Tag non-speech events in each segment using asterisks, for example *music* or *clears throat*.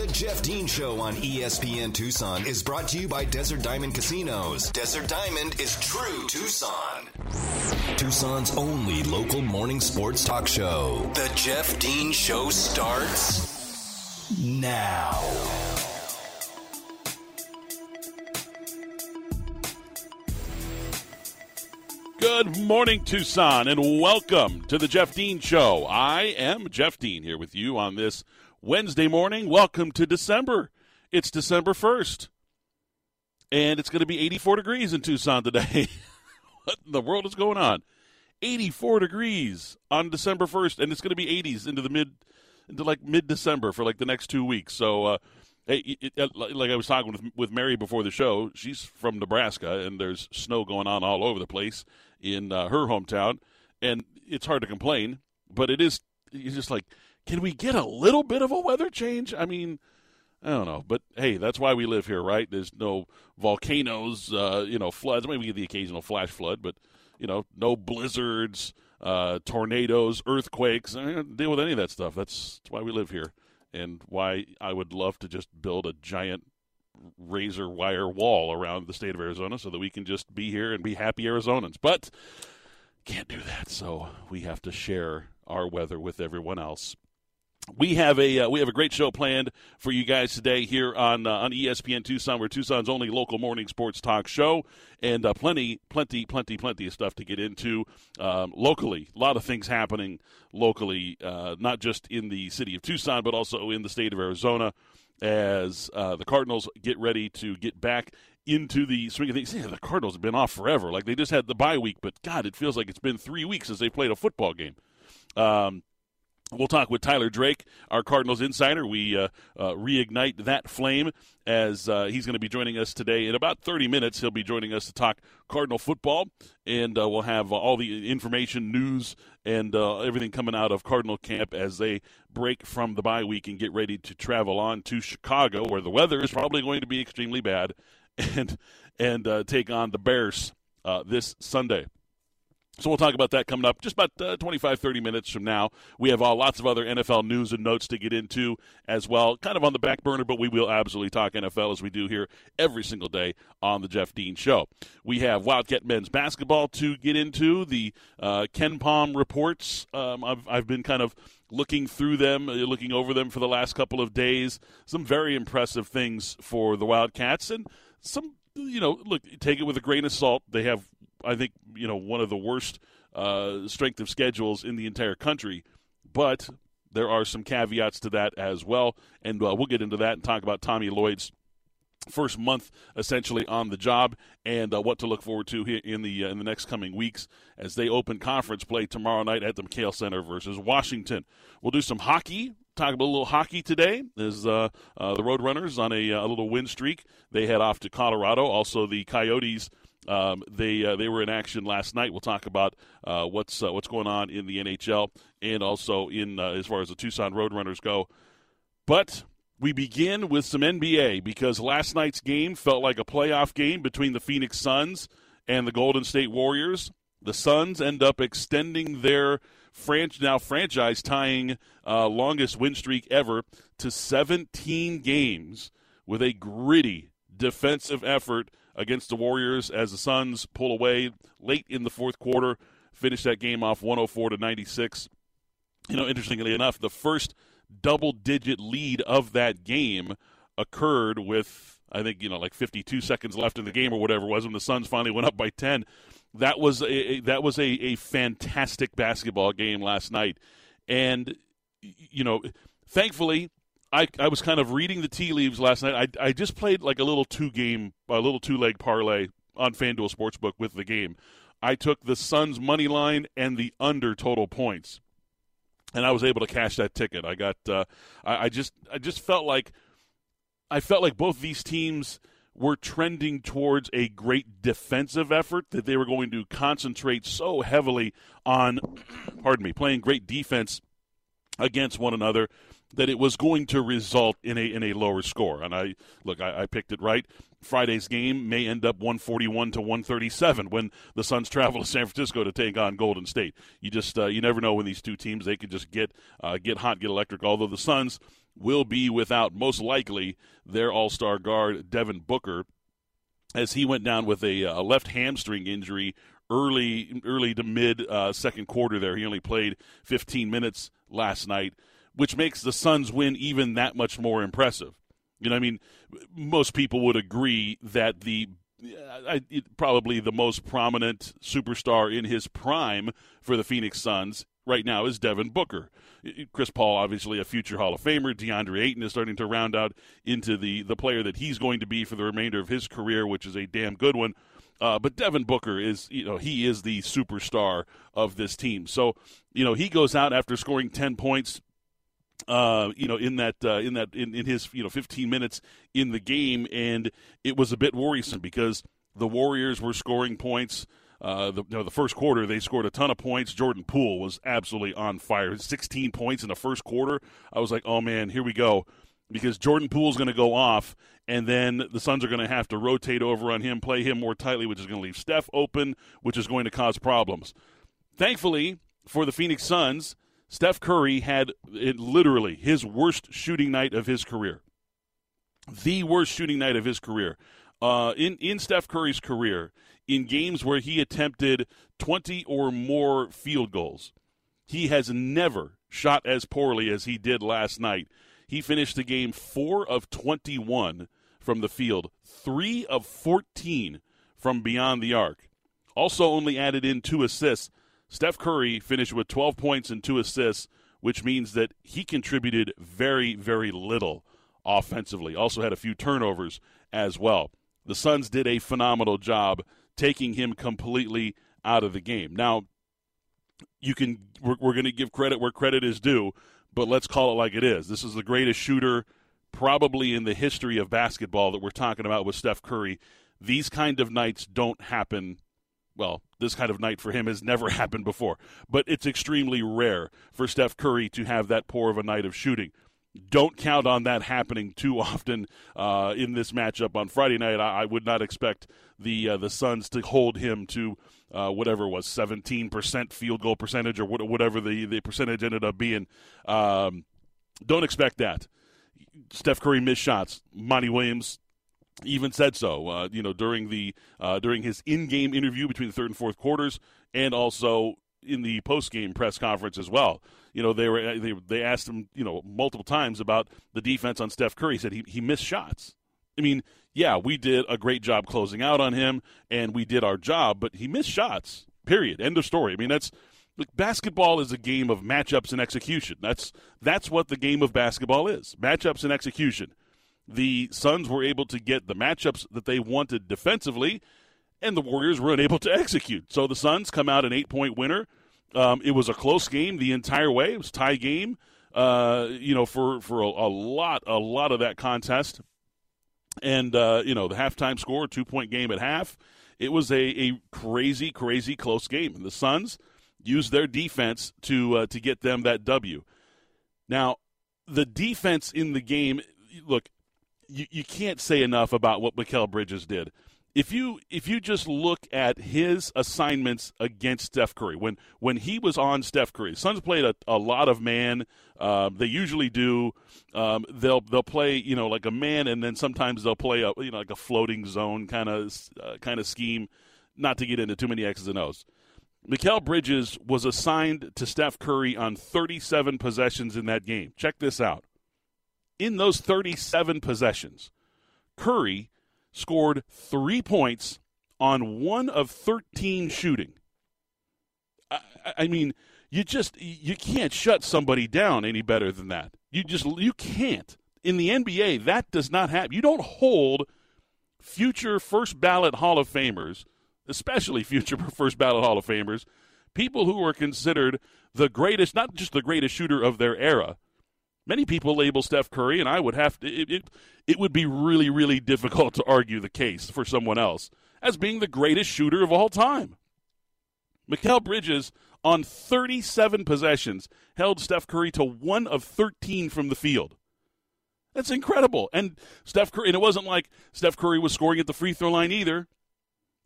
The Jeff Dean Show on ESPN Tucson is brought to you by Desert Diamond Casinos. Desert Diamond is true Tucson. Tucson's only local morning sports talk show. The Jeff Dean Show starts now. Good morning, Tucson, and welcome to the Jeff Dean Show. I am Jeff Dean here with you on this Wednesday morning. Welcome to December. It's December 1st, and it's going to be 84 degrees in Tucson today. *laughs* what in the world is going on? 84 degrees on December 1st, and it's going to be 80s into the mid, into like mid December for like the next two weeks. So, uh, Hey, it, it, like I was talking with with Mary before the show, she's from Nebraska, and there's snow going on all over the place in uh, her hometown, and it's hard to complain. But it is, just like, can we get a little bit of a weather change? I mean, I don't know, but hey, that's why we live here, right? There's no volcanoes, uh, you know, floods. Maybe we get the occasional flash flood, but you know, no blizzards, uh, tornadoes, earthquakes. I don't deal with any of that stuff. That's, that's why we live here and why I would love to just build a giant razor wire wall around the state of Arizona so that we can just be here and be happy Arizonans. But can't do that, so we have to share our weather with everyone else. We have a uh, we have a great show planned for you guys today here on uh, on ESPN Tucson. We're Tucson's only local morning sports talk show, and uh, plenty, plenty, plenty, plenty of stuff to get into um, locally. A lot of things happening locally, uh, not just in the city of Tucson, but also in the state of Arizona, as uh, the Cardinals get ready to get back into the swing of things. Yeah, the Cardinals have been off forever. Like they just had the bye week, but God, it feels like it's been three weeks since they played a football game. Um, We'll talk with Tyler Drake, our Cardinals insider. We uh, uh, reignite that flame as uh, he's going to be joining us today in about 30 minutes. He'll be joining us to talk Cardinal football, and uh, we'll have all the information, news, and uh, everything coming out of Cardinal camp as they break from the bye week and get ready to travel on to Chicago, where the weather is probably going to be extremely bad, *laughs* and and uh, take on the Bears this Sunday. So we'll talk about that coming up just about uh, 25, 30 minutes from now. We have uh, lots of other NFL news and notes to get into as well, kind of on the back burner, but we will absolutely talk NFL as we do here every single day on the Jeff Dean Show. We have Wildcat men's basketball to get into. The uh, KenPom reports, um, I've, I've been kind of looking through them, uh, looking over them for the last couple of days. Some very impressive things for the Wildcats and some you know, look, take it with a grain of salt. They have I think you know one of the worst uh, strength of schedules in the entire country, but there are some caveats to that as well, and uh, we'll get into that and talk about Tommy Lloyd's first month essentially on the job and uh, what to look forward to here in the uh, in the next coming weeks as they open conference play tomorrow night at the McKale Center versus Washington. We'll do some hockey. Talk about a little hockey today. As uh, uh, the Roadrunners on a, uh, a little win streak, they head off to Colorado. Also, the Coyotes um, they uh, they were in action last night. We'll talk about uh, what's uh, what's going on in the NHL and also in uh, as far as the Tucson Roadrunners go. But we begin with some NBA because last night's game felt like a playoff game between the Phoenix Suns and the Golden State Warriors. The Suns end up extending their franch- now franchise tying uh, longest win streak ever to 17 games with a gritty defensive effort against the Warriors as the Suns pull away late in the fourth quarter, finish that game off 104 to 96. You know, interestingly enough, the first double digit lead of that game occurred with I think you know like 52 seconds left in the game or whatever it was when the Suns finally went up by 10. That was a, that was a, a fantastic basketball game last night, and you know, thankfully I, I was kind of reading the tea leaves last night. I, I just played like a little two game, a little two leg parlay on FanDuel Sportsbook with the game. I took the Suns money line and the under total points, and I was able to cash that ticket. I got, uh, I, I just, I just felt like, I felt like both these teams were trending towards a great defensive effort that they were going to concentrate so heavily on, pardon me, playing great defense against one another that it was going to result in a in a lower score. And I look, I, I, picked it right. Friday's game may end up 141 to 137 when the Suns travel to San Francisco to take on Golden State. You just uh, you never know when these two teams they could just get uh, get hot, get electric. Although the Suns will be without most likely their All Star guard Devin Booker, as he went down with a, a left hamstring injury early early to mid uh, second quarter. There, he only played 15 minutes last night, which makes the Suns win even that much more impressive. You know, I mean, most people would agree that the I, probably the most prominent superstar in his prime for the Phoenix Suns right now is Devin Booker. Chris Paul, obviously a future Hall of Famer. DeAndre Ayton is starting to round out into the, the player that he's going to be for the remainder of his career, which is a damn good one. Uh, but Devin Booker is, you know, he is the superstar of this team. So, you know, he goes out after scoring 10 points, uh, you know, in that uh, in that in, in his you know 15 minutes in the game, and it was a bit worrisome because the Warriors were scoring points. Uh, the, you know, the first quarter they scored a ton of points. Jordan Poole was absolutely on fire. 16 points in the first quarter. I was like, oh man, here we go, because Jordan Poole's going to go off, and then the Suns are going to have to rotate over on him, play him more tightly, which is going to leave Steph open, which is going to cause problems. Thankfully for the Phoenix Suns, Steph Curry had it, literally his worst shooting night of his career. The worst shooting night of his career. Uh, in in Steph Curry's career, in games where he attempted 20 or more field goals, he has never shot as poorly as he did last night. He finished the game 4 of 21 from the field, 3 of 14 from beyond the arc. Also only added in two assists Steph Curry finished with 12 points and two assists, which means that he contributed very, very little offensively. Also had a few turnovers as well. The Suns did a phenomenal job taking him completely out of the game. Now, you can we're, we're going to give credit where credit is due, but let's call it like it is. This is the greatest shooter probably in the history of basketball that we're talking about with Steph Curry. These kind of nights don't happen well, this kind of night for him has never *laughs* happened before, but it's extremely rare for Steph Curry to have that poor of a night of shooting. Don't count on that happening too *laughs* often uh, in this matchup on Friday night. I, I would not expect the uh, the Suns to hold him to uh, whatever was 17% field goal percentage or whatever the, the percentage ended up being. Um, don't expect that. Steph Curry missed shots. Monty Williams even said so. Uh, you know, during the uh, during his in-game interview between the third and fourth quarters, and also in the post-game press conference as well. You know, they were they, they asked him, you know, multiple times about the defense on Steph Curry. He said he he missed shots. I mean, yeah, we did a great job closing out on him, and we did our job, but he missed shots. Period. End of story. I mean, that's look, basketball is a game of matchups and execution. That's that's what the game of basketball is: matchups and execution the Suns were able to get the matchups that they wanted defensively, and the Warriors were unable to execute. So the Suns come out an eight point winner. Um, it was a close game the entire way. It was tie game. Uh, you know, for for a, a, lot a lot of that contest, and uh, you know the halftime score, two point game at half. It was a, a crazy crazy close game, and the Suns used their defense to uh, to get them that W. Now, the defense in the game. Look, you, you can't say enough about what Mikal Bridges did. If you if you just look at his assignments against Steph Curry, when when he was on Steph Curry, Suns played a, a lot of man. Uh, they usually do. Um, they'll they'll play you know like a man, and then sometimes they'll play a you know like a floating zone kind of uh, kind of scheme. Not to get into too many X's and O's. Mikal Bridges was assigned to Steph Curry on 37 possessions in that game. Check this out in those 37 possessions, Curry scored three points on one of 13 shooting. I, I, mean, you just you can't shut somebody down any better than that. You just you can't. In the NBA, that does not happen. You don't hold future first ballot Hall of Famers, especially future *laughs* first ballot Hall of Famers, people who are considered the greatest, not just the greatest shooter of their era, Many people label Steph Curry, and I would have to. It, it, it, would be really, really difficult to argue the case for someone else as being the greatest shooter of all time. Mikal Bridges, on 37 possessions, held Steph Curry to one of 13 from the field. That's incredible. And Steph Curry, and it wasn't like Steph Curry was scoring at the free throw line either.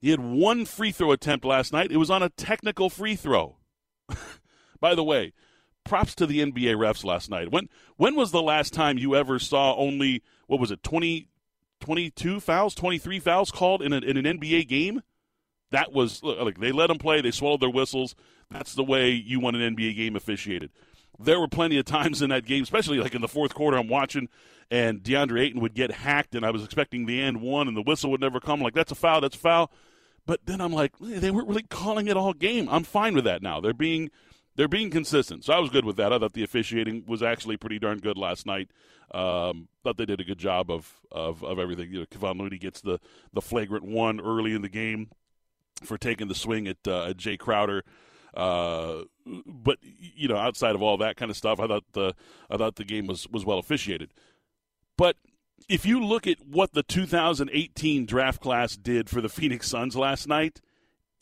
He had one free throw attempt last night. It was on a technical free throw. *laughs* By the way, props to the NBA refs last night. When when was the last time you ever saw only what was it 20, 22 fouls, twenty three fouls called in, in an NBA game? That was like they let them play, they swallowed their whistles. That's the way you want an NBA game officiated. There were plenty of times in that game, especially like in the fourth quarter, I'm watching, and DeAndre Ayton would get hacked, and I was expecting the end one, and the whistle would never come. Like that's a foul, that's a foul. But then I'm like, they weren't really calling it all game. I'm fine with that now. They're being they're being consistent. So I was good with that. I thought the officiating was actually pretty darn good last night. Um, thought they did a good job of of, of everything. You know, Kevon Looney gets the the flagrant one early in the game for taking the swing at, uh, at Jae Crowder. Uh, but you know, outside of all that kind of stuff, I thought the I thought the game was was well officiated. But if you look at what the 2018 draft class did for the *laughs* Phoenix Suns last night,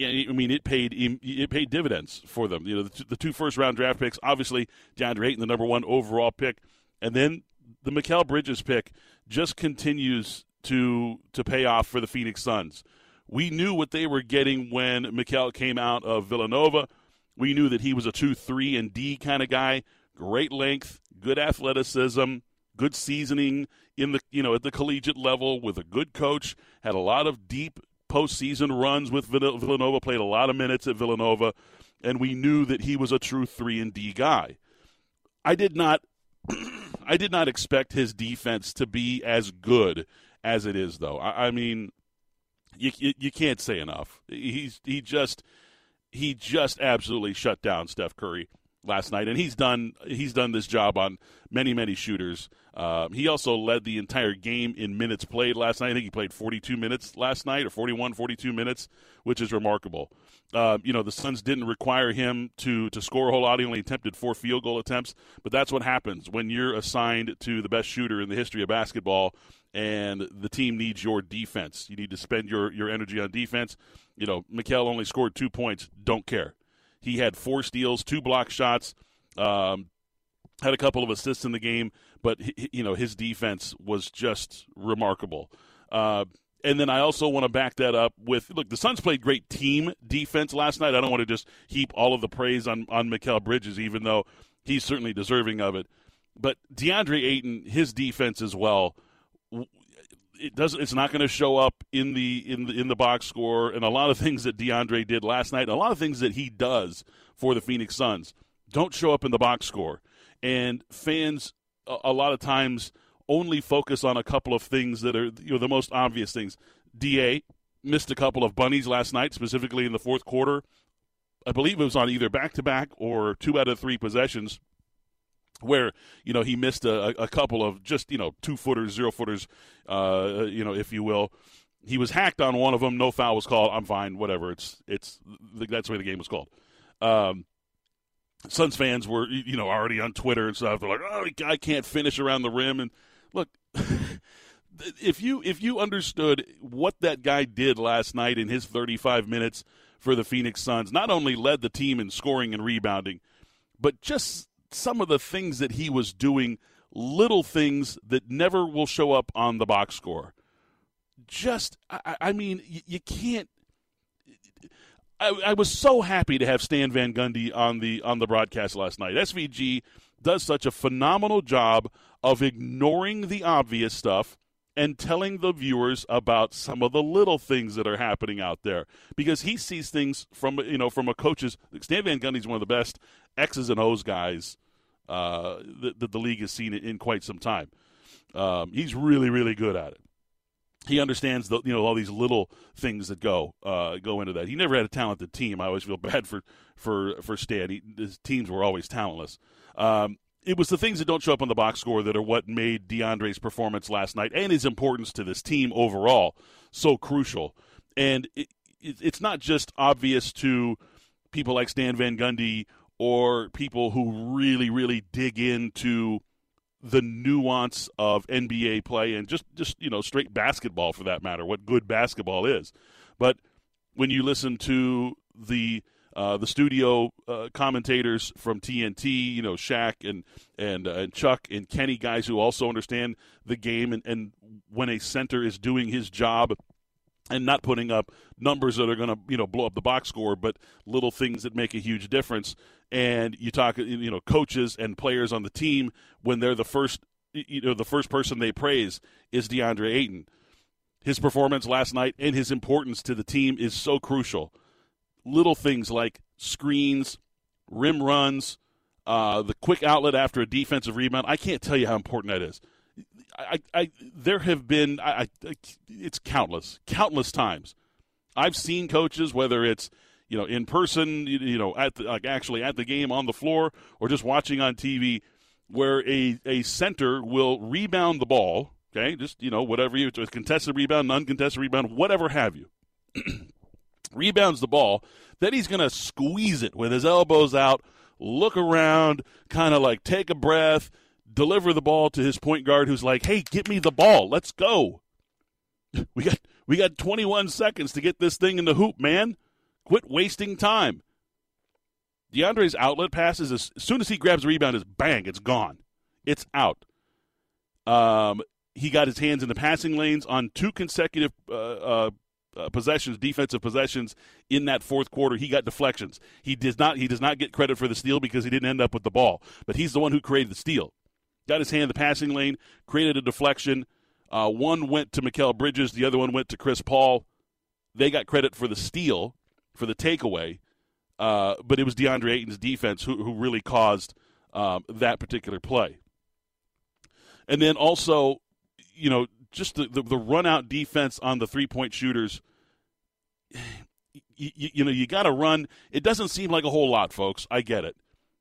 I mean, it paid it paid dividends for them. You know, the, two first round draft picks, obviously DeAndre Ayton, the number one overall pick, and then the Mikal Bridges pick just continues to to pay off for the Phoenix Suns. We knew what they were getting when Mikal came out of Villanova. We knew that he was a two, three, and D kind of guy. Great length, good athleticism, good seasoning in the you know at the collegiate level with a good coach. Had a lot of deep postseason runs with Villanova. Played a lot of minutes at Villanova, and we knew that he was a true three and D guy. I did not, *clears throat* I did not expect his defense to be as good as it is, though. I, I mean, you, you, you can't say enough. He's he just he just absolutely shut down Steph Curry last night, and he's done he's done this job on many many shooters. Uh, he also led the entire game in minutes played last night. I think he played 42 minutes last night, or 41, 42 minutes, which is remarkable. Uh, you know, the Suns didn't require him to to score a whole lot. He only attempted four field goal attempts, but that's what happens when you're assigned to the best shooter in the history of basketball, and the team needs your defense. You need to spend your your energy on defense. You know, Mikal only scored two points. Don't care. He had four steals, two block shots, um, had a couple of assists in the game, but he, you know his defense was just remarkable. Uh, and then I also want to back that up with look. The Suns played great team defense last night. I don't want to just heap all of the praise on on Mikal Bridges, even though he's certainly deserving of it. But DeAndre Ayton, his defense as well it does it's not going to show up in the in the in the box score and a lot of things that DeAndre did last night, a lot of things that he does for the Phoenix Suns don't show up in the box score. And fans a, a lot of times only focus on a couple of things that are you know the most obvious things. DA missed a couple of bunnies last night, specifically in the fourth quarter. I believe it was on either back to back or two out of three possessions where you know he missed a, a couple of just you know two footers, zero footers, uh, you know, if you will. He was hacked on one of them. No foul was called. I'm fine. Whatever. It's it's that's the way the game was called. Um, Suns fans were you know already on Twitter and stuff. They're like, oh, I can't finish around the rim. And look, *laughs* if you if you understood what that guy did last night in his 35 minutes for the Phoenix Suns, not only led the team in scoring and rebounding, but just some of the things that he was doing, little things that never will show up on the box score. Just, I, I mean, you, you can't. I, I, was so happy to have Stan Van Gundy on the on the broadcast last night. SVG does such a phenomenal job of ignoring the obvious stuff and telling the viewers about some of the little things that are happening out there because he sees things from you know from a coach's Stan Van Gundy's one of the best X's and O's guys uh, that, the league has seen in quite some time. Um, he's really really good at it. He understands the you know all these little things that go uh, go into that. He never had a talented team. I always feel *laughs* bad for for for Stan. He, his teams were always talentless. Um, it was the things that don't show up on the box score that are what made DeAndre's performance last night and his importance to this team overall so crucial. And it, it, it's not just obvious to people like Stan Van Gundy or people who really, really dig into the nuance of NBA play and just, just you know straight basketball for that matter, what good basketball is. But when you listen to the uh, the studio uh, commentators from TNT, you know, Shaq and and, uh, and Chuck and Kenny, guys who also understand the game, and, and when a center is doing his job and not putting up numbers that are going to you know blow up the box score, but little things that make a huge difference. And you talk you know coaches and players on the team when they're the first you know the first person they praise is DeAndre Ayton. His performance last night and his importance to the team is so crucial. Little things like screens, rim runs, uh, the quick outlet after a defensive rebound. I can't tell you how important that is. I, I there have been I, I, it's countless, countless times. I've seen coaches, whether it's you know in person, you, you know at the, like actually at the game on the floor, or just watching on TV, where a a center will rebound the ball. Okay, just you know whatever you, contested rebound, non-contested rebound, whatever have you. *clears throat* rebounds the ball, then he's going to squeeze it with his elbows out, look around, kind of like take a breath, deliver the ball to his point guard who's like, "Hey, get me the ball. Let's go." *laughs* We got we got 21 seconds to get this thing in the hoop, man. Quit wasting time. DeAndre's outlet passes as, soon as he grabs the rebound is bang, it's gone. It's out. Um, he got his hands in the passing lanes on two consecutive uh, uh, uh, possessions, defensive possessions in that fourth quarter. He got deflections. He does not he does not get credit for the steal because he didn't end up with the ball, but he's the one who created the steal got his hand in the passing lane, created a deflection. Uh, one went to Mikal Bridges, the other one went to Chris Paul. They got credit for the steal, for the takeaway, uh, but it was DeAndre Ayton's defense who, who really caused um, that particular play. And then also, you know, just the, the, the run out defense on the three point shooters. You, you, you know, you got to run. It doesn't seem like a whole lot, folks. I get it.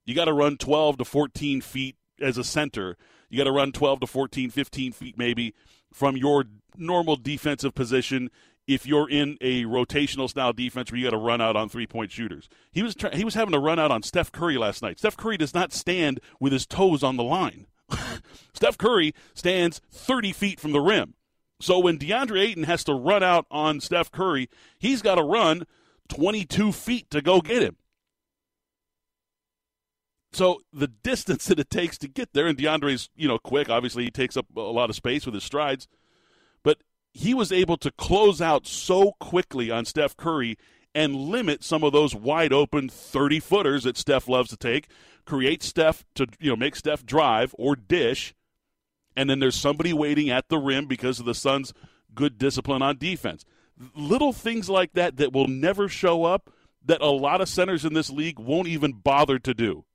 You got to run 12 to 14 feet as a center. You got to run 12 to 14, 15 feet maybe from your normal defensive position if you're in a rotational style defense where you got to run out on three point shooters. He was he was having to run out on Steph Curry last night. Steph Curry does not stand with his toes on the line. *laughs* Steph Curry stands 30 feet from the rim. So when DeAndre Ayton has to run out on Steph Curry, he's got to run 22 feet to go get him. So the distance *laughs* that it takes to get there, and DeAndre's, you know, quick. Obviously, he takes up a lot of space with his strides, but he was able to close out so quickly on Steph Curry and limit some of those wide open 30 footers that Steph loves to take, create Steph to, you know, make Steph drive or dish, and then there's somebody waiting at the rim because of the Suns' good discipline on defense. Little things like that that will never show up that a lot of centers in this league won't even bother to do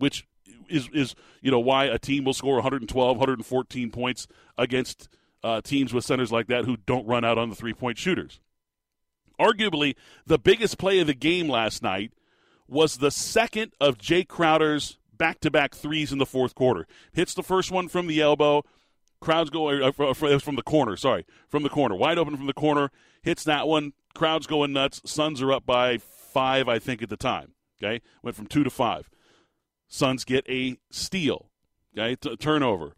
which is is you know why a team will score 112, 114 points against uh, teams with centers like that who don't run out on the three point shooters. Arguably, the biggest play of the game last night was the second of Jae Crowder's back to back threes in the fourth quarter. Hits the first one from the elbow. Crowds go uh, from the corner. Sorry, from the corner, wide open from the corner. Hits that one. Crowds going nuts. Suns are up by five, I think, at the time. Okay, went from two to five. Suns get a steal, okay, T- turnover.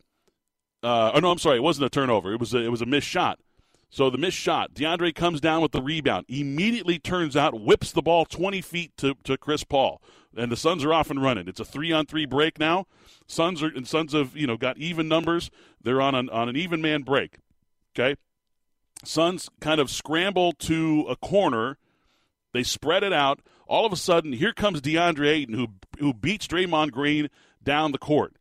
Uh, oh no, I'm sorry, it wasn't a turnover. It was a, it was a missed shot. So the missed shot, DeAndre comes down with the rebound, immediately turns out, whips the ball 20 feet to, to Chris Paul, and the Suns are off and running. It's a three on three break now. Suns are and Suns have you know got even numbers. They're on an on an even man break. Okay, Suns kind of scramble to a corner. They spread it out. All of a sudden, here comes DeAndre Ayton, who who beats Draymond Green down the court.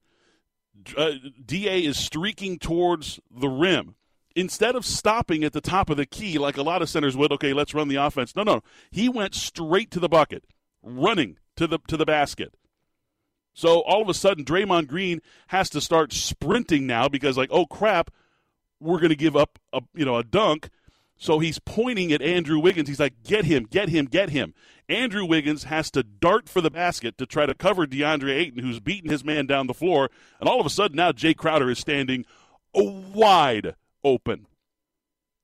Uh, Da is streaking towards the rim. Instead of stopping at the top of the key like a lot of centers would, okay, let's run the offense. No, no, he went straight to the bucket, running to the to the basket. So all of a sudden, Draymond Green has to start sprinting now because, like, oh crap, we're going to give up a you know a dunk so he's pointing at Andrew Wiggins. He's like, get him, get him, get him. Andrew Wiggins has to dart for the basket to try to cover DeAndre Ayton, who's beating his man down the floor. And all of a sudden, now Jae Crowder is standing wide open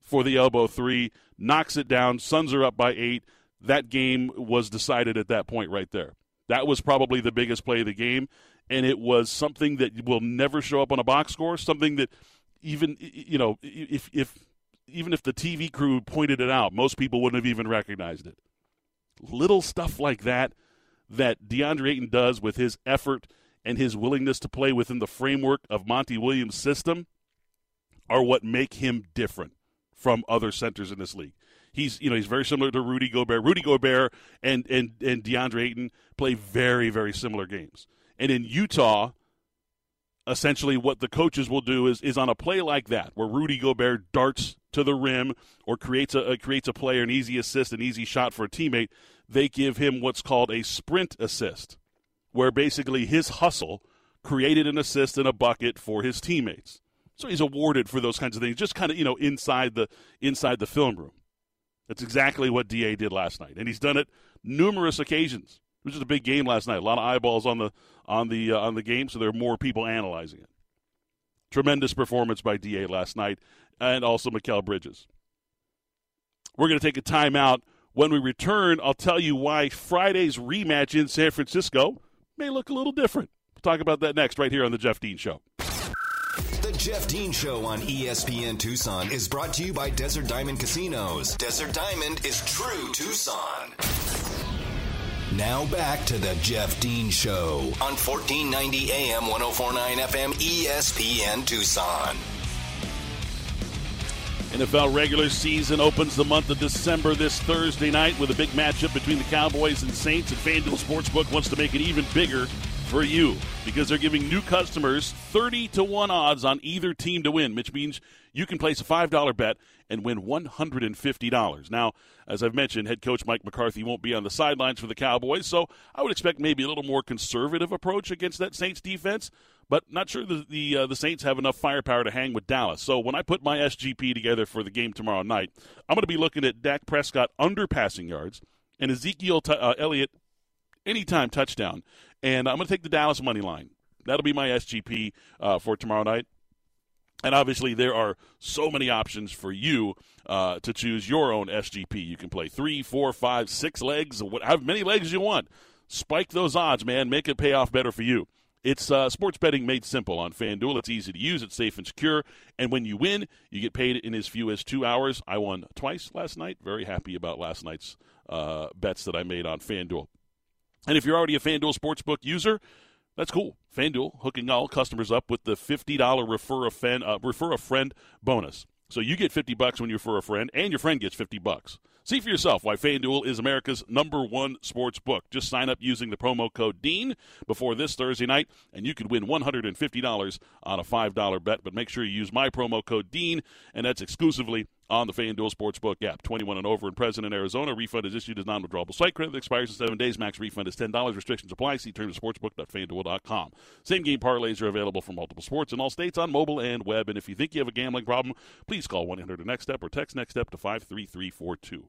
for the elbow three, knocks it down. Suns are up by eight. That game was decided at that point right there. That was probably the biggest play of the game, and it was something that will never show up on a box score. Something that even you know if if even if the TV crew pointed it out, most people wouldn't have even recognized it. Little stuff like that that DeAndre Ayton does with his effort and his willingness to play within the framework of Monty Williams' system are what make him different from other centers in this league. He's you know he's very similar to Rudy Gobert. Rudy Gobert and and and DeAndre Ayton play very very similar games. And in Utah, essentially what the coaches will do is is on a play like that where Rudy Gobert darts to the rim or creates a, a creates a player an easy assist, an easy shot for a teammate. They give him what's called a sprint assist, where basically his hustle created an assist and a bucket for his teammates. So he's awarded for those kinds of things, just kind of you know inside the inside the film room. That's exactly what Da did last night, and he's done it numerous occasions. It was just a big game last night. A lot of eyeballs on the on the uh, on the game, so there are more people analyzing it. Tremendous performance by Da last night, and also Mikal Bridges. We're going to take a timeout. When we return, I'll tell you why Friday's rematch in San Francisco may look a little different. We'll talk about that next, right here on the Jeff Dean Show. Jeff Dean Show on ESPN Tucson is brought to you by Desert Diamond Casinos. Desert Diamond is true Tucson. Now back to the Jeff Dean Show on 1490 AM 1049 FM ESPN Tucson. NFL regular season opens the month of December this Thursday night with a big matchup between the Cowboys and Saints, and FanDuel Sportsbook wants to make it even bigger for you because they're giving new customers 30 to 1 odds on either team to win, which means you can place a $5 bet and win $150. Now, as I've mentioned, head coach Mike McCarthy won't be on the sidelines for the Cowboys, so I would expect maybe a little more conservative approach against that Saints defense, but not sure the the, uh, the Saints have enough firepower to hang with Dallas. So when I put my SGP together for the game tomorrow night, I'm going to be looking at Dak Prescott under passing yards and Ezekiel t- uh, Elliott anytime touchdown and I'm going to take the Dallas money line. That'll be my SGP uh, for tomorrow night. And obviously, there are so many options for you uh, to choose your own SGP. You can play three, four, five, six legs, how many legs you want. Spike those odds, man. Make it pay off better for you. It's uh, sports betting made simple on FanDuel. It's easy to use, it's safe and secure. And when you win, you get paid in as few as two hours. I won twice last night. Very happy about last night's uh, bets that I made on FanDuel. And if you're already a FanDuel Sportsbook user, that's cool. FanDuel hooking all customers up with the $50 refer a, fan, uh, refer a friend bonus. So you get 50 bucks when you refer a friend, and your friend gets 50 bucks. See for yourself why FanDuel is America's number one sports book. Just sign up using the promo code DEAN before this Thursday night, and you could win $150 on a $5 bet. But make sure you use my promo code DEAN, and that's exclusively on the FanDuel Sportsbook app. 21 and over and present in Arizona. Refund is issued as non-withdrawable site credit expires in seven days. Max refund is $10. Restrictions apply. See terms at sportsbook.fanduel.com. Same game parlays are available for multiple sports in all states on mobile and web. And if you think you have a gambling problem, please call 1-800-NEXT-STEP or text NEXT STEP to 53342.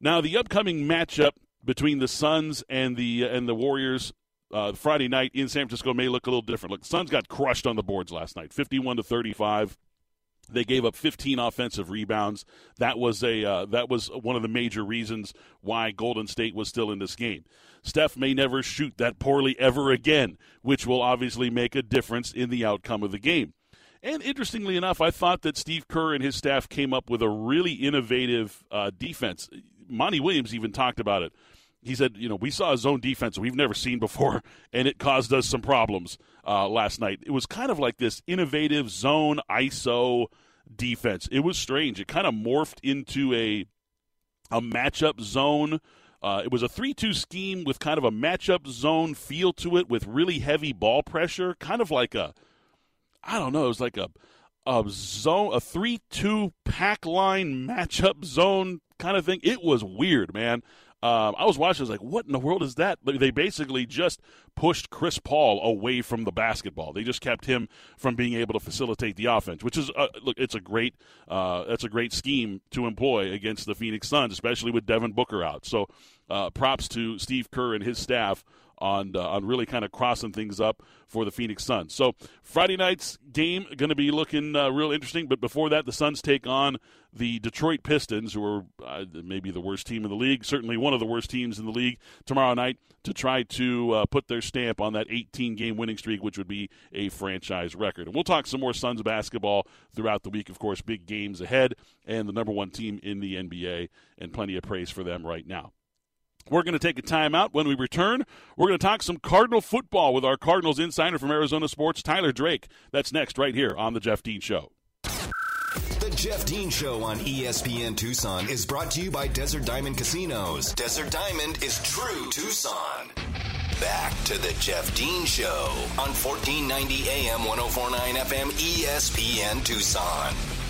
Now, the upcoming matchup between the Suns and the and the Warriors uh, Friday night in San Francisco may look a little different. Look, the Suns got crushed on the boards last night, 51 to 35. They gave up 15 offensive rebounds. That was a uh, that was one of the major reasons why Golden State was still in this game. Steph may never shoot that poorly ever again, which will obviously make a difference in the outcome of the game. And interestingly enough, I thought that Steve Kerr and his staff came up with a really innovative uh, defense. Monty Williams even talked about it he said, you know, we saw a zone defense we've never seen before, *laughs* and it caused us some problems uh, last night. It was kind of like this innovative zone ISO defense. It was strange. It kind of morphed into a a matchup zone. Uh, it was a 3 2 scheme with kind of a matchup zone feel to it with really heavy ball pressure, kind of like a, I don't know, it was like a, a zone, a 3 2 pack line matchup zone kind of thing. It was weird, man. Um, I was watching. I was like, "What in the world is that?" They basically just pushed Chris Paul away from the basketball. They just kept him from being able to facilitate the offense, which is uh, look. It's a great. Uh, that's a great scheme to employ against the Phoenix Suns, especially with Devin Booker out. So, uh, props to Steve Kerr and his staff on uh, on really kind of crossing things up for the Phoenix Suns. So Friday night's game going to be looking uh, real interesting. But before that, the Suns take on the Detroit Pistons, who are uh, maybe the worst team in the league, certainly one of the worst teams in the league, tomorrow night to try to uh, put their stamp on that 18 game winning streak, which would be a franchise record. And we'll talk some more Suns basketball throughout the week. Of course, big games ahead, and the number one team in the NBA, and plenty of praise for them right now. We're going to take a timeout. When we return, we're going to talk some Cardinal football with our Cardinals insider from Arizona Sports, Tyler Drake. That's next, right here on The Jeff Dean Show. The Jeff Dean Show on ESPN Tucson is brought to you by Desert Diamond Casinos. Desert Diamond is true Tucson. Back to the Jeff Dean Show on 1490 AM 1049 FM ESPN Tucson.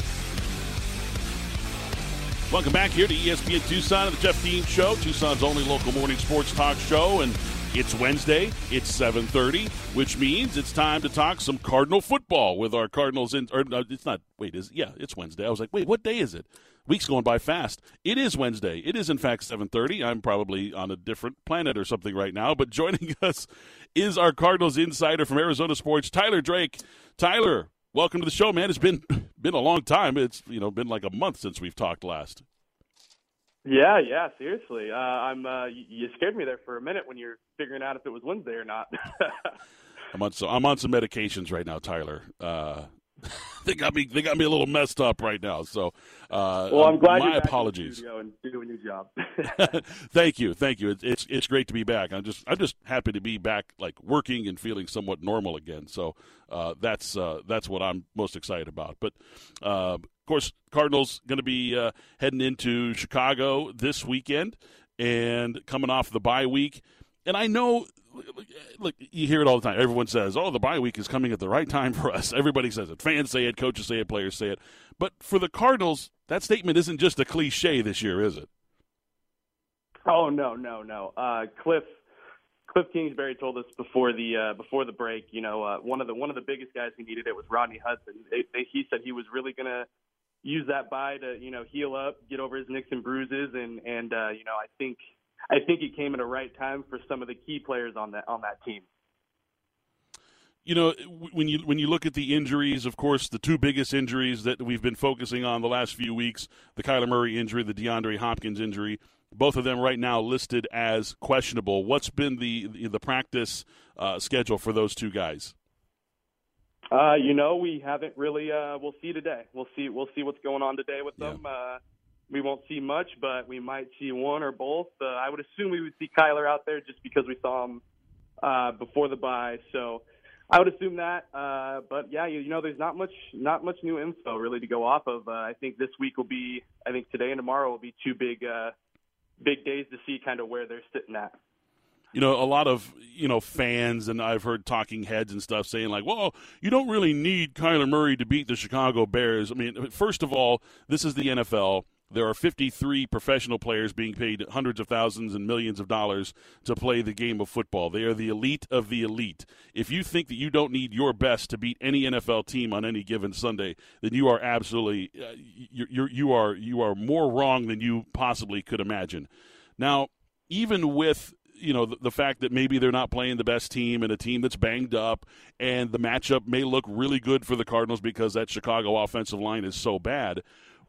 Welcome back here to ESPN Tucson and the Jeff Dean Show, Tucson's only local morning sports talk show. And it's Wednesday. It's 7:30, which means it's time to talk some Cardinal football with our Cardinals. In, or it's not. Wait, is yeah? It's Wednesday. I was like, wait, what day is it? Week's going by fast. It is Wednesday. It is in fact 7:30. I'm probably on a different planet or something right now. But joining *laughs* us is our Cardinals insider from Arizona Sports, Tyler Drake. Tyler, welcome to the show, man. It's been *clears throat* been a long time. It's you know been like a month since we've talked last. Yeah, yeah, seriously. Uh, I'm. Uh, you scared me there for a minute when you're figuring out if it was Wednesday or not. *laughs* I'm on. So I'm on some medications right now, Tyler. Uh, *laughs* they got me. They got me a little messed up right now. So, uh, well, I'm glad. My apologies. and doing your job. *laughs* *laughs* thank you, thank you. It's, it's it's great to be back. I'm just I'm just happy to be back, like working and feeling somewhat normal again. So uh, that's uh, that's what I'm most excited about. But uh, of course, Cardinals going to be uh, heading into Chicago this weekend and coming off the bye week. And I know look, you hear it all the time. Everyone says, "Oh, the bye week is coming at the right time for us." *laughs* Everybody says it. Fans say it, coaches say it, players say it. But for the Cardinals, that statement isn't just a cliche this year, is it? Oh no, no, no. Uh, Kliff Kliff Kingsbury told us before the uh, before the break. You know, uh, one of the one of the biggest guys who needed it was Rodney Hudson. He said he was really going to use that bye to you know heal up, get over his nicks and bruises, and and uh, you know I think I think it came at a right time for some of the key players on that on that team. You know, when you when you look at the injuries, of course, the two biggest injuries that we've been focusing on the last few weeks: the Kyler Murray injury, the DeAndre Hopkins injury. Both of them right now listed as questionable. What's been the the, practice uh, schedule for those two guys? Uh, you know, we haven't really. Uh, we'll see today. We'll see. We'll see what's going on today with them. Uh, we won't see much, but we might see one or both. Uh, I would assume we would see Kyler out there just because we saw him uh, before the bye. So I would assume that. Uh, but yeah, you, you know, there's not much not much new info really to go off of. Uh, I think this week will be. I think today and tomorrow will be two big uh, big days to see kind of where they're sitting at you know, a lot of you know fans and I've heard talking heads and stuff saying like, "Well, you don't really need Kyler Murray to beat the Chicago Bears." I mean, first of all, this is the NFL. There are 53 professional players being paid hundreds of thousands and millions of dollars to play the game of football. They are the elite of the elite. If you think that you don't need your best to beat any NFL team on any given Sunday, then you are absolutely uh, you you you are you are more wrong than you possibly could imagine. Now, even with you know the, the, fact that maybe they're not playing the best team and a team that's banged up and the matchup may look really good for the Cardinals because that Chicago offensive line is so bad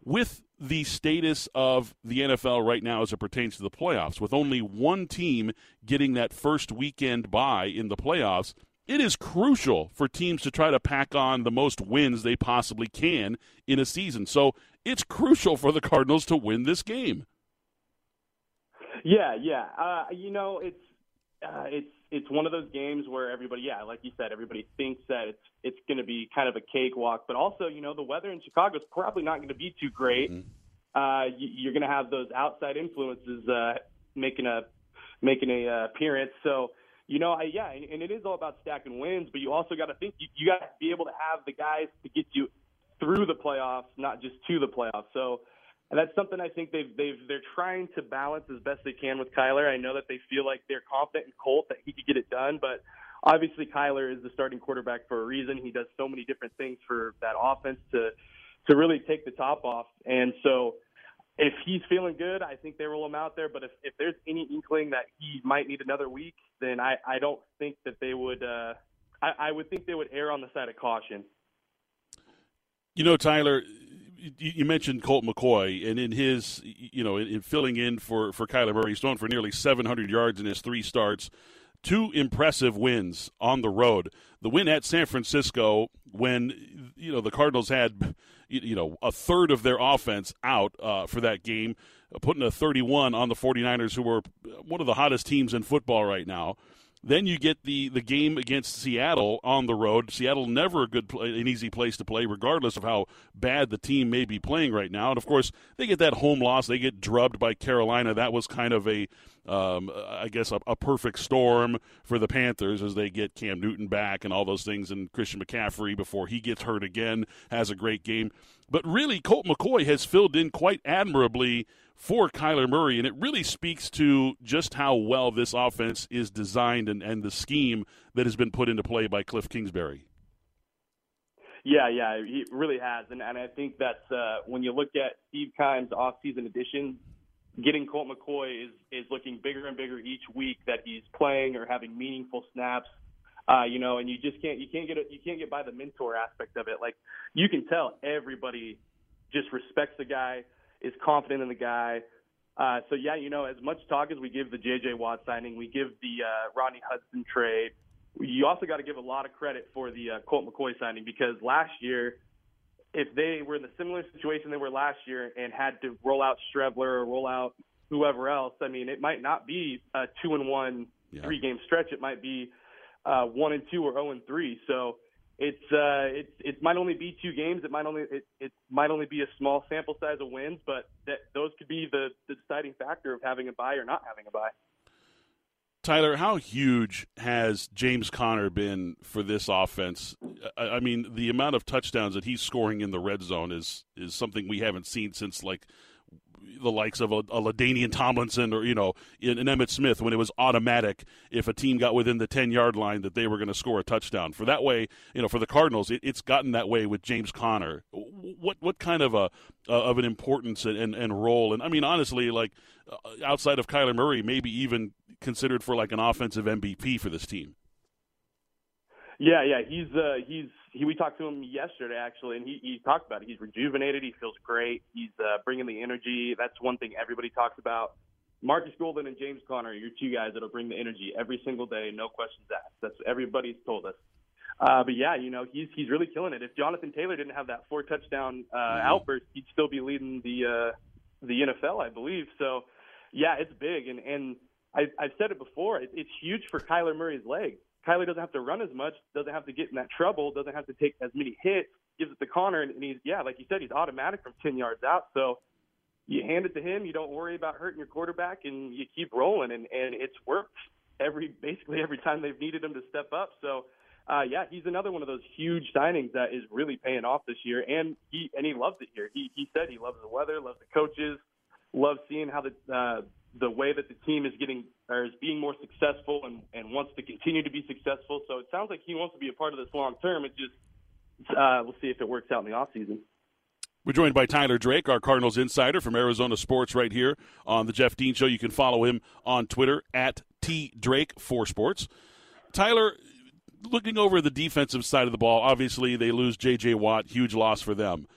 with the status of the NFL right now as it pertains to the playoffs. With only one team getting that first weekend bye in the playoffs it is crucial for teams to try to pack on the most wins they possibly can in a season. So it's crucial for the Cardinals to win this game. Yeah, yeah. Uh, you know, it's uh, it's it's one of those games where everybody, yeah, like you said, everybody thinks that it's it's going to be kind of a cakewalk, but also, you know, the weather in Chicago is probably not going to be too great. Mm-hmm. Uh, you, you're going to have those outside influences uh, making a making a uh, appearance. So, you know, I, yeah, and, and it is all about stacking wins, but you also got to think you, you got to be able to have the guys to get you through the playoffs, not just to the playoffs. So and that's something I think they've they've they're trying to balance as best they can with Kyler. I know that they feel like they're confident in Colt that he could get it done, but obviously Kyler is the starting quarterback for a reason. He does so many different things for that offense to to really take the top off. And so if he's feeling good, I think they roll him out there. But if, if there's any inkling that he might need another week, then I, I don't think that they would uh I, I would think they would err on the side of caution. You know, Tyler, you mentioned Colt McCoy, and in his, you know, in, filling in for for Kyler Murray, he's thrown for nearly 700 yards in his three starts. Two impressive wins on the road. The win at San Francisco, when you know the Cardinals had, you know, a third of their offense out uh, for that game, putting a 31 on the 49ers, who were one of the hottest teams in football right now. Then you get the, the game against Seattle on the road. Seattle never a good play, an easy place to play, regardless of how bad the team may be playing right now. And of course, they get that home loss. They get drubbed by Carolina. That was kind of a um, I guess, a, a, perfect storm for the Panthers as they get Cam Newton back and all those things, and Christian McCaffrey before he gets hurt again has a great game. But really, Colt McCoy has filled in quite admirably for Kyler Murray, and it really speaks to just how well this offense is designed and, and the scheme that has been put into play by Kliff Kingsbury. Yeah, yeah, he really has, and and I think that's uh, when you look at Steve Keim's off-season additions, getting Colt McCoy is is looking bigger and bigger each week that he's playing or having meaningful snaps. Uh, you know, and you just can't you can't get you can't get by the mentor aspect of it. Like you can tell everybody just respects the guy, is confident in the guy. Uh, so yeah, you know, as much talk as we give the J.J. Watt signing, we give the uh, Rodney Hudson trade. You also got to give a lot of credit for the uh, Colt McCoy signing because last year if they were in the similar situation they were last year and had to roll out Streveler or roll out whoever else, I mean, it might not be a two and one yeah. three game stretch. It might be uh, one and two or zero and three. So it's uh, it it might only be two games. It might only it, it might only be a small sample size of wins, but that those could be the, the deciding factor of having a buy or not having a buy. Tyler, how huge has James Conner been for this offense? I mean, the amount of touchdowns that he's scoring in the red zone is is something we haven't seen since like the likes of a, a LaDainian Tomlinson or you know in Emmitt Smith when it was automatic if a team got within the ten yard line that they were going to score a touchdown. For that way, you know, for the Cardinals, it, it's gotten that way with James Conner. What what kind of a uh, of an importance and, and, and role? And I mean, honestly, like uh, outside of Kyler Murray, maybe even considered for like an offensive MVP for this team. Yeah, yeah, he's uh, he's he. We talked to him yesterday actually, and he he talked about it. He's rejuvenated. He feels great. He's uh, bringing the energy. That's one thing everybody talks about. Marcus Golden and James Conner, you're two guys that'll bring the energy every single day, no questions asked. That's what everybody's told us. Uh, but yeah, you know he's he's really killing it. If Jonathan Taylor didn't have that four touchdown uh, mm-hmm. outburst, he'd still be leading the uh, the NFL, I believe. So yeah, it's big, and and I, I've said it before. It, it's huge for Kyler Murray's legs. Kyler doesn't have to run as much, doesn't have to get in that trouble, doesn't have to take as many hits. Gives it to Conner, and he's yeah, like you said, he's automatic from ten yards out. So you hand it to him. You don't worry about hurting your quarterback, and you keep rolling. And and it's worked every basically every time they've needed him to step up. So. Uh, yeah, he's another one of those huge signings that is really paying off this year, and he and he loves it here. He he said he loves the weather, loves the coaches, loves seeing how the uh, the way that the team is getting or is being more successful and, and wants to continue to be successful. So it sounds like he wants to be a part of this long term. It just uh, we'll see if it works out in the off season. We're joined by Tyler Drake, our Cardinals insider from Arizona Sports, right here on the Jeff Dean Show. You can follow him on Twitter at T Drake for Sports. Tyler, looking over the defensive side of the ball, obviously they lose J.J. Watt, huge loss for them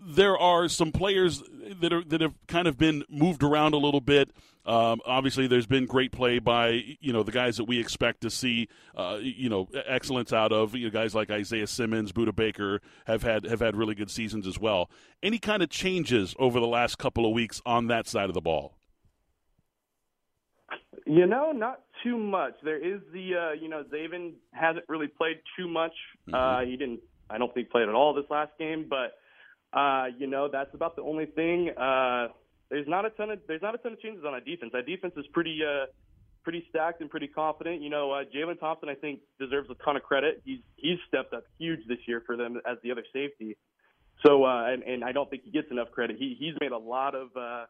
there are some players that are that have kind of been moved around a little bit. Um, obviously, there's been great play by you know the guys that we expect to see uh, you know excellence out of. You know, guys like Isaiah Simmons, Budda Baker have had have had really good seasons as well. Any kind of changes over the last couple of weeks on that side of the ball? You know, not too much. There is the uh, you know Zaven hasn't really played too much. Mm-hmm. Uh, he didn't. I don't think played at all this last game, but uh, you know, that's about the only thing. Uh, there's not a ton of there's not a ton of changes on our defense. Our defense is pretty uh, pretty stacked and pretty confident. You know, uh, Jalen Thompson I think deserves a ton of credit. He's he's stepped up huge this year for them as the other safety. So uh, and, and I don't think he gets enough credit. He he's made a lot of uh,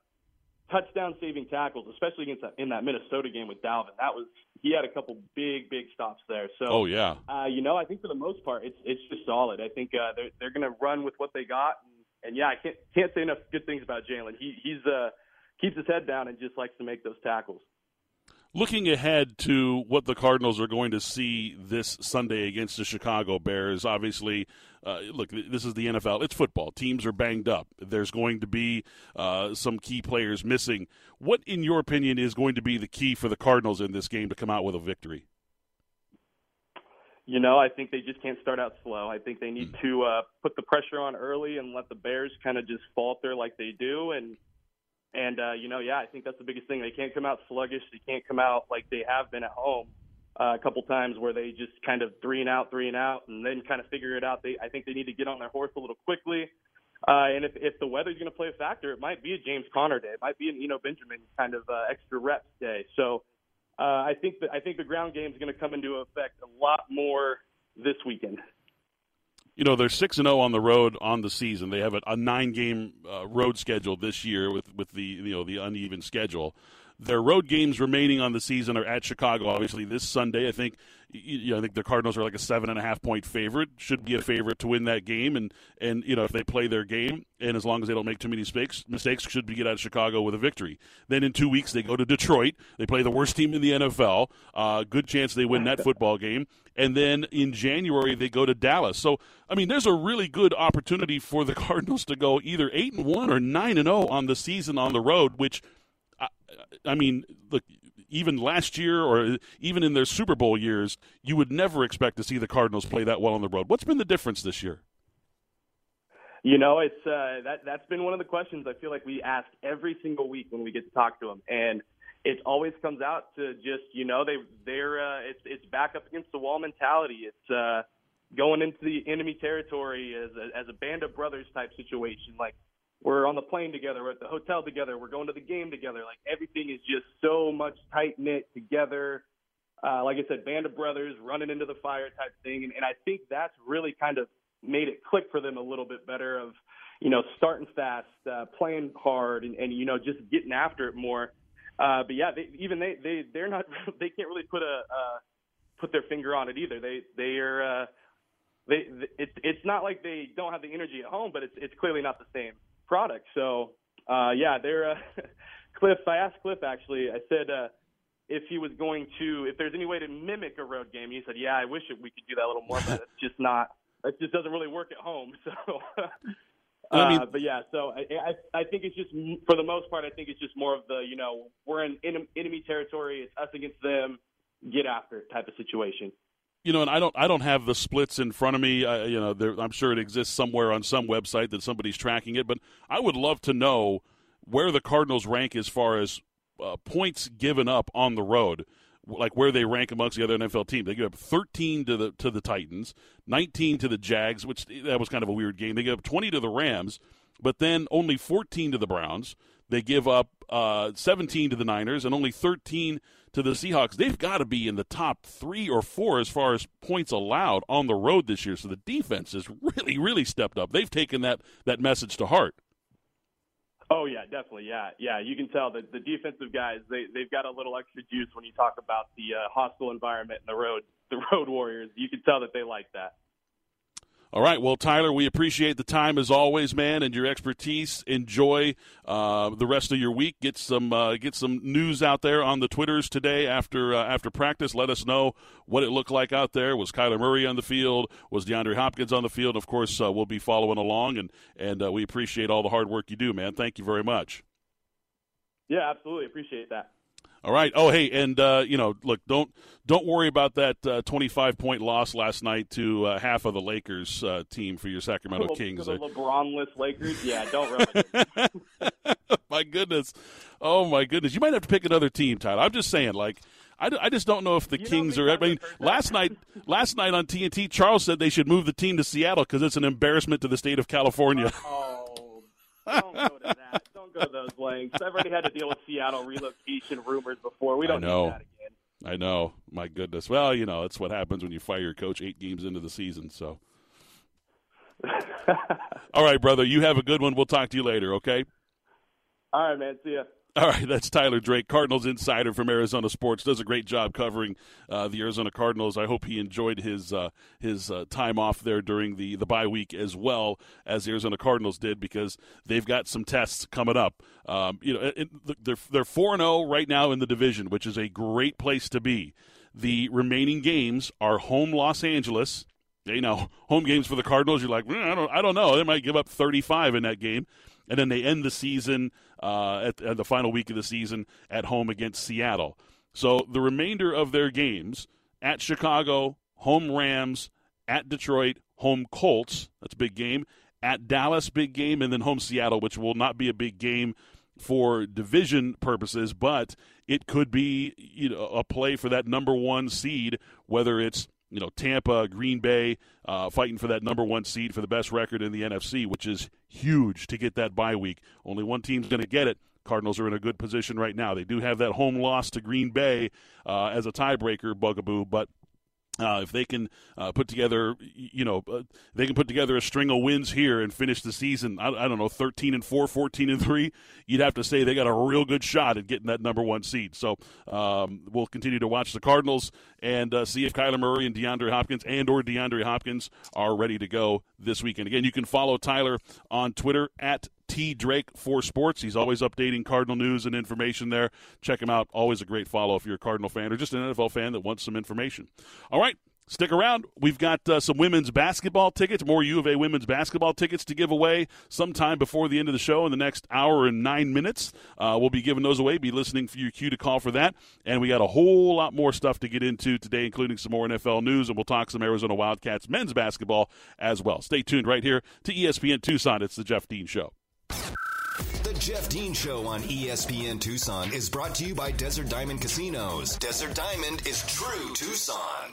touchdown saving tackles, especially against that, in that Minnesota game with Dalvin. That was he had a couple big big stops there. So oh yeah, uh, you know I think for the most part it's it's just solid. I think uh, they're they're going to run with what they got, and, and yeah, I can't can't say enough good things about Jalen. He he's uh keeps his head down and just likes to make those tackles looking ahead to what the Cardinals are going to see this Sunday against the Chicago Bears, obviously, uh, look, this is the NFL. It's football. Teams are banged up. There's going to be uh, some key players missing. What, in your opinion, is going to be the key for the Cardinals in this game to come out with a victory? You know, I think they just can't start out slow. I think they need mm. to uh, put the pressure on early and let the Bears kind of just falter like they do, and and uh, you know, yeah, I think that's the biggest thing. They can't come out sluggish. They can't come out like they have been at home. uh, a couple times where they just kind of three and out, three and out, and then kind of figure it out. They, I think they need to get on their horse a little quickly. Uh, and if, if the weather's going to play a factor, it might be a James Conner day. It might be an Eno Benjamin kind of uh, extra reps day. So uh, I think that I think the ground game is going to come into effect a lot more this weekend. You know they're six and zero oh on the road on the season. They have a, a nine game uh, road schedule this year with with the you know the uneven schedule. Their road games remaining on the season are at Chicago. Obviously, this Sunday, I think. You know, I think the Cardinals are like a seven and a half point favorite. Should be a favorite to win that game, and and you know if they play their game, and as long as they don't make too many mistakes, mistakes should be get out of Chicago with a victory. Then in two weeks they go to Detroit. They play the worst team in the NFL. Uh, good chance they win that football game. And then in January they go to Dallas. So I mean, there's a really good opportunity for the *laughs* Cardinals to go either eight and one or nine and zero oh on the season on the road, which I mean, look, even last year or even in their Super Bowl years, you would never expect to see the Cardinals play that well on the road. What's been the difference this year? You know, it's uh, that that's been one of the questions I feel like we ask every single week when we get to talk to them, and it always comes out to just you know they they're uh, it's it's back up against the wall mentality. It's uh, going into the enemy territory as a, as a band of brothers type situation. Like we're on the plane together, we're at the hotel together, we're going to the game together. Like everything is just so much tight knit together. Uh, like I said, band of brothers running into the fire type thing, and, and I think that's really kind of made it click for them a little bit better. Of you know starting fast, uh, playing hard, and, and you know just getting after it more. Uh, but yeah, they, even they they they're not *laughs* they can't really put a uh, put their finger on it either. They they are uh, they it's it's not like they don't have the energy at home, but it's it's clearly not the same product. So uh, yeah, they're uh, *laughs* Kliff. I asked Kliff actually. I said uh, if he was going to, if there's any way to mimic a road game. He said, yeah, I wish it, we could do that a little more, but it's just not. It just doesn't really work at home. *laughs* So. I mean, uh, but yeah, so I, I I think it's just for the most part, I think it's just more of the you know we're in enemy territory, it's us against them, get after it type of situation you know, and I don't, I don't have the splits in front of me. Uh, you know, there, I'm sure it exists somewhere on some website that somebody's tracking it. But I would love to know where the Cardinals rank as far as uh, points given up on the road, like where they rank amongst the other NFL teams. They give up 13 to the to the Titans, 19 to the Jags, which that was kind of a weird game. They give up 20 to the Rams, but then only 14 to the Browns. They give up uh, 17 to the Niners and only 13 to the Seahawks. They've got to be in the top three or four as far as points allowed on the road this year. So the defense has really, really stepped up. They've taken that that message to heart. Oh yeah, definitely. Yeah, yeah. You can tell that the defensive guys they they've got a little extra juice when you talk about the uh, hostile environment and the road the road warriors. You can tell that they like that. All right. Well, Tyler, we appreciate the time as always, man, and your expertise. Enjoy uh, the rest of your week. Get some uh, get some news out there on the Twitters today after uh, after practice. Let us know what it looked like out there. Was Kyler Murray on the field? Was DeAndre Hopkins on the field? Of course, uh, we'll be following along, and and uh, we appreciate all the hard work you do, man. Thank you very much. Yeah, absolutely. Appreciate that. All right. Oh, hey, and uh, you know, look, don't don't worry about that uh, 25 point loss last night to uh, half of the Lakers uh, team for your Sacramento Kings. The LeBronless Lakers. Yeah, don't *laughs* my goodness. Oh my goodness. You might have to pick another team, Tyler. I'm just saying, like. I, I just don't know if the you Kings are. I mean, last night, last night on TNT, Charles said they should move the team to Seattle because it's an embarrassment to the state of California. Oh, don't go to that go those lengths. I've already had to deal with Seattle relocation rumors before. We don't know. need that again. I know. My goodness. Well, you know, that's what happens when you fire your coach eight games into the season. So. *laughs* All right, brother. You have a good one. We'll talk to you later. Okay. All right, man. See ya. All right, that's Tyler Drake, Cardinals insider from Arizona Sports. Does a great job covering uh, the Arizona Cardinals. I hope he enjoyed his uh, his uh, time off there during the the bye week as well as the Arizona Cardinals did because they've got some tests coming up. Um, you know, it, they're they're four and zero oh right now in the division, which is a great place to be. The remaining games are home Los Angeles. You know, home games for the Cardinals. You're like, mm, I don't, I don't know. They might give up 35 in that game and then they end the season uh, at, at the final week of the season at home against Seattle. So the remainder of their games at Chicago, home Rams, at Detroit, home Colts. That's a big game. At Dallas, big game, and then home Seattle, which will not be a big game for division purposes, but it could be you know a play for that number one seed, whether it's you know Tampa, Green Bay, uh, fighting for that number one seed for the best record in the NFC, which is huge to get that bye week. Only one team's going to get it. Cardinals are in a good position right now. They do have that home loss to Green Bay uh, as a tiebreaker bugaboo, but uh, if they can uh, put together, you know, uh, they can put together a string of wins here and finish the season, I, I, don't know, 13 and 4, 14 and 3, you'd have to say they got a real good shot at getting that number one seed. So um, we'll continue to watch the Cardinals and uh, see if Kyler Murray and DeAndre Hopkins and or DeAndre Hopkins are ready to go this weekend. Again, you can follow Tyler on Twitter at T Drake for Sports. He's always updating Cardinal news and information there. Check him out. Always a great follow if you're a Cardinal fan or just an NFL fan that wants some information. All right. Stick around. We've got uh, some women's basketball tickets, more U of A women's basketball tickets to give away sometime before the end of the show in the next hour and nine minutes. Uh, we'll be giving those away. Be listening for your cue to call for that. And we got a whole lot more stuff to get into today, including some more NFL news, and we'll talk some Arizona Wildcats men's basketball as well. Stay tuned right here to ESPN Tucson. It's the Jeff Dean Show. Jeff Dean Show on ESPN Tucson is brought to you by Desert Diamond Casinos. Desert Diamond is true Tucson.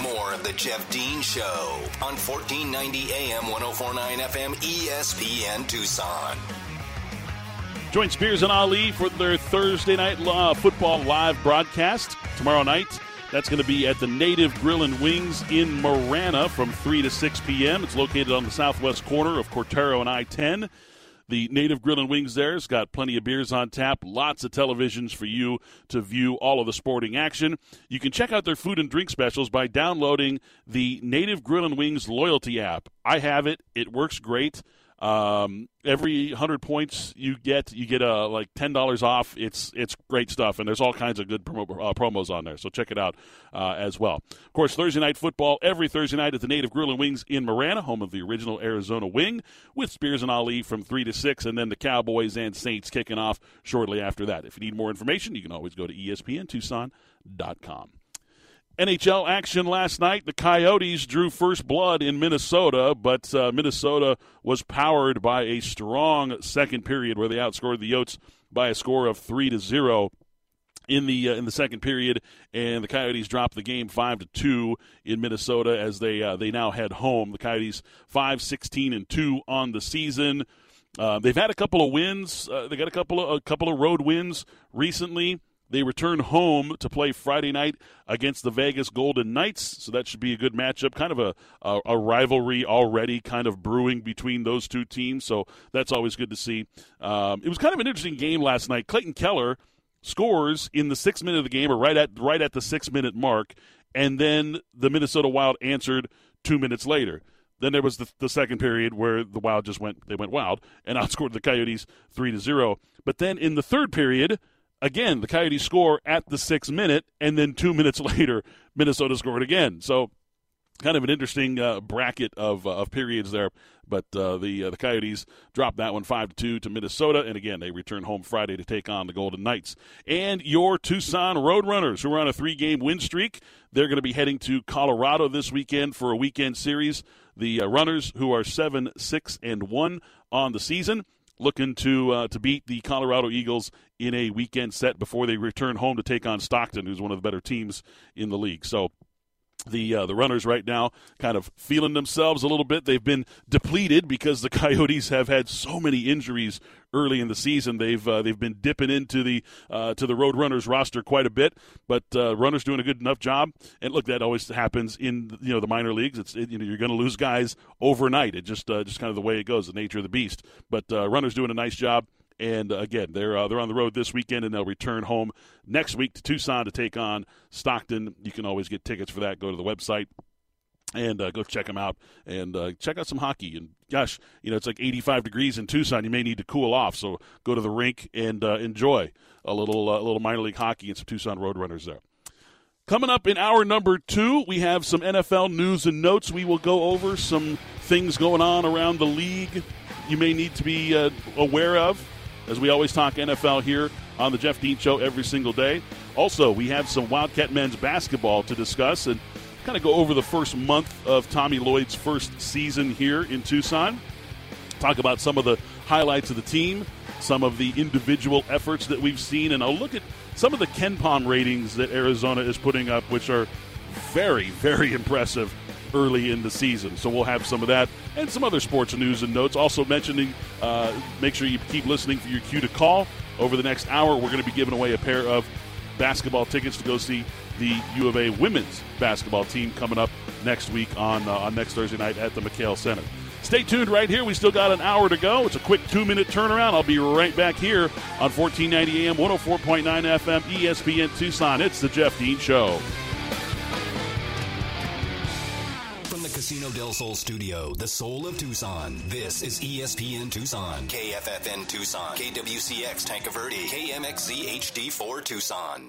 More of the Jeff Dean Show on 1490 AM 1049 FM ESPN Tucson. Join Spears and Ali for their Thursday night uh, football live broadcast tomorrow night. That's going to be at the Native Grill and Wings in Marana from 3 to 6 p.m. It's located on the southwest corner of Cortaro and I 10. The Native Grill and Wings there's got plenty of beers on tap, lots of televisions for you to view all of the sporting action. You can check out their food and drink specials by downloading the Native Grill and Wings loyalty app. I have it, it works great. Um, every hundred points you get, you get a like ten dollars off. It's it's great stuff, and there's all kinds of good promo, uh, promos on there. So check it out uh, as well. Of course, Thursday night football every Thursday night at the Native Grill and Wings in Marana, home of the original Arizona Wing, with Spears and Ali from three to six, and then the Cowboys and Saints kicking off shortly after that. If you need more information, you can always go to ESPNTucson.com. NHL action last night. The Coyotes drew first blood in Minnesota, but uh, Minnesota was powered by a strong second period where they outscored the Yotes by a score of three to zero in the uh, in the second period, and the Coyotes dropped the game five to two in Minnesota as they uh, they now head home. The Coyotes five sixteen and two on the season. Uh, they've had a couple of wins. Uh, they got a couple of a couple of road wins recently. They return home to play Friday night against the Vegas Golden Knights, so that should be a good matchup. Kind of a, a, a, rivalry already kind of brewing between those two teams, so that's always good to see. Um, it was kind of an interesting game last night. Clayton Keller scores in the sixth minute of the game, or right at right at the six minute mark, and then the Minnesota Wild answered two minutes later. Then there was the, the, second period where the Wild just went they went wild and *laughs* outscored the Coyotes three to zero. But then in the third period, again, the Coyotes score at the six minute, and then two *laughs* minutes later, Minnesota scored again. So, kind of an interesting uh, bracket of, uh, of periods there. But uh, the uh, the Coyotes dropped that one five to two to Minnesota, and again they return home Friday to take on the Golden Knights. And your Tucson Roadrunners, who are on a three game win streak, they're going to be heading to Colorado this weekend for a weekend series. The uh, Runners, who are seven six and one on the season, looking to uh, to beat the Colorado Eagles in a weekend set before they return home to take on Stockton, who's one of the better teams in the league. So the uh, the runners right now kind of feeling themselves a little bit. They've been depleted because the *laughs* Coyotes have had so many injuries early in the season. They've uh, they've been dipping into the uh, to the Roadrunners roster quite a bit, but uh, runners doing a good enough job. And look, that always happens in you know the minor leagues. It's it, you know you're going to lose guys overnight. It just uh, just kind of the way it goes, the nature of the beast. But uh, runners doing a nice job. And uh, again, they're uh, they're on the road this weekend, and they'll return home next week to Tucson to take on Stockton. You can always get tickets for that. Go to the website and uh, go check them out and uh, check out some hockey. And gosh, you know it's like 85 degrees in Tucson. You may need to cool off, so go to the rink and uh, enjoy a little uh, a little minor league hockey and some Tucson Roadrunners there. Coming up in hour number two, we have some NFL news and notes. We will go over some things going on around the league you may need to be uh, aware of as we always talk NFL here on the Jeff Dean Show every single day. Also, we have some Wildcat men's basketball to discuss and kind of go over the first month of Tommy Lloyd's first season here in Tucson. talk about some of the highlights of the team, some of the individual efforts that we've seen, and I'll look at some of the KenPom ratings that Arizona is putting up, which are very, very *laughs* impressive early in the season. So we'll have some of that and some other sports news and notes. Also mentioning, uh, make sure you keep listening for your cue to call. Over the next hour, we're going to be giving away a pair of basketball tickets to go see the U of A women's basketball team coming up next week on uh, on next Thursday night at the McKale Center. Stay tuned right here. We still got an hour to go. It's a quick two minute turnaround. I'll be right back here on 1490 AM, 104.9 FM, ESPN Tucson. It's the Jeff Dean Show. Del Sol studio, the soul of Tucson, this is ESPN Tucson, KFFN Tucson, KWCX Tanque Verde, KMXZ HD4 Tucson.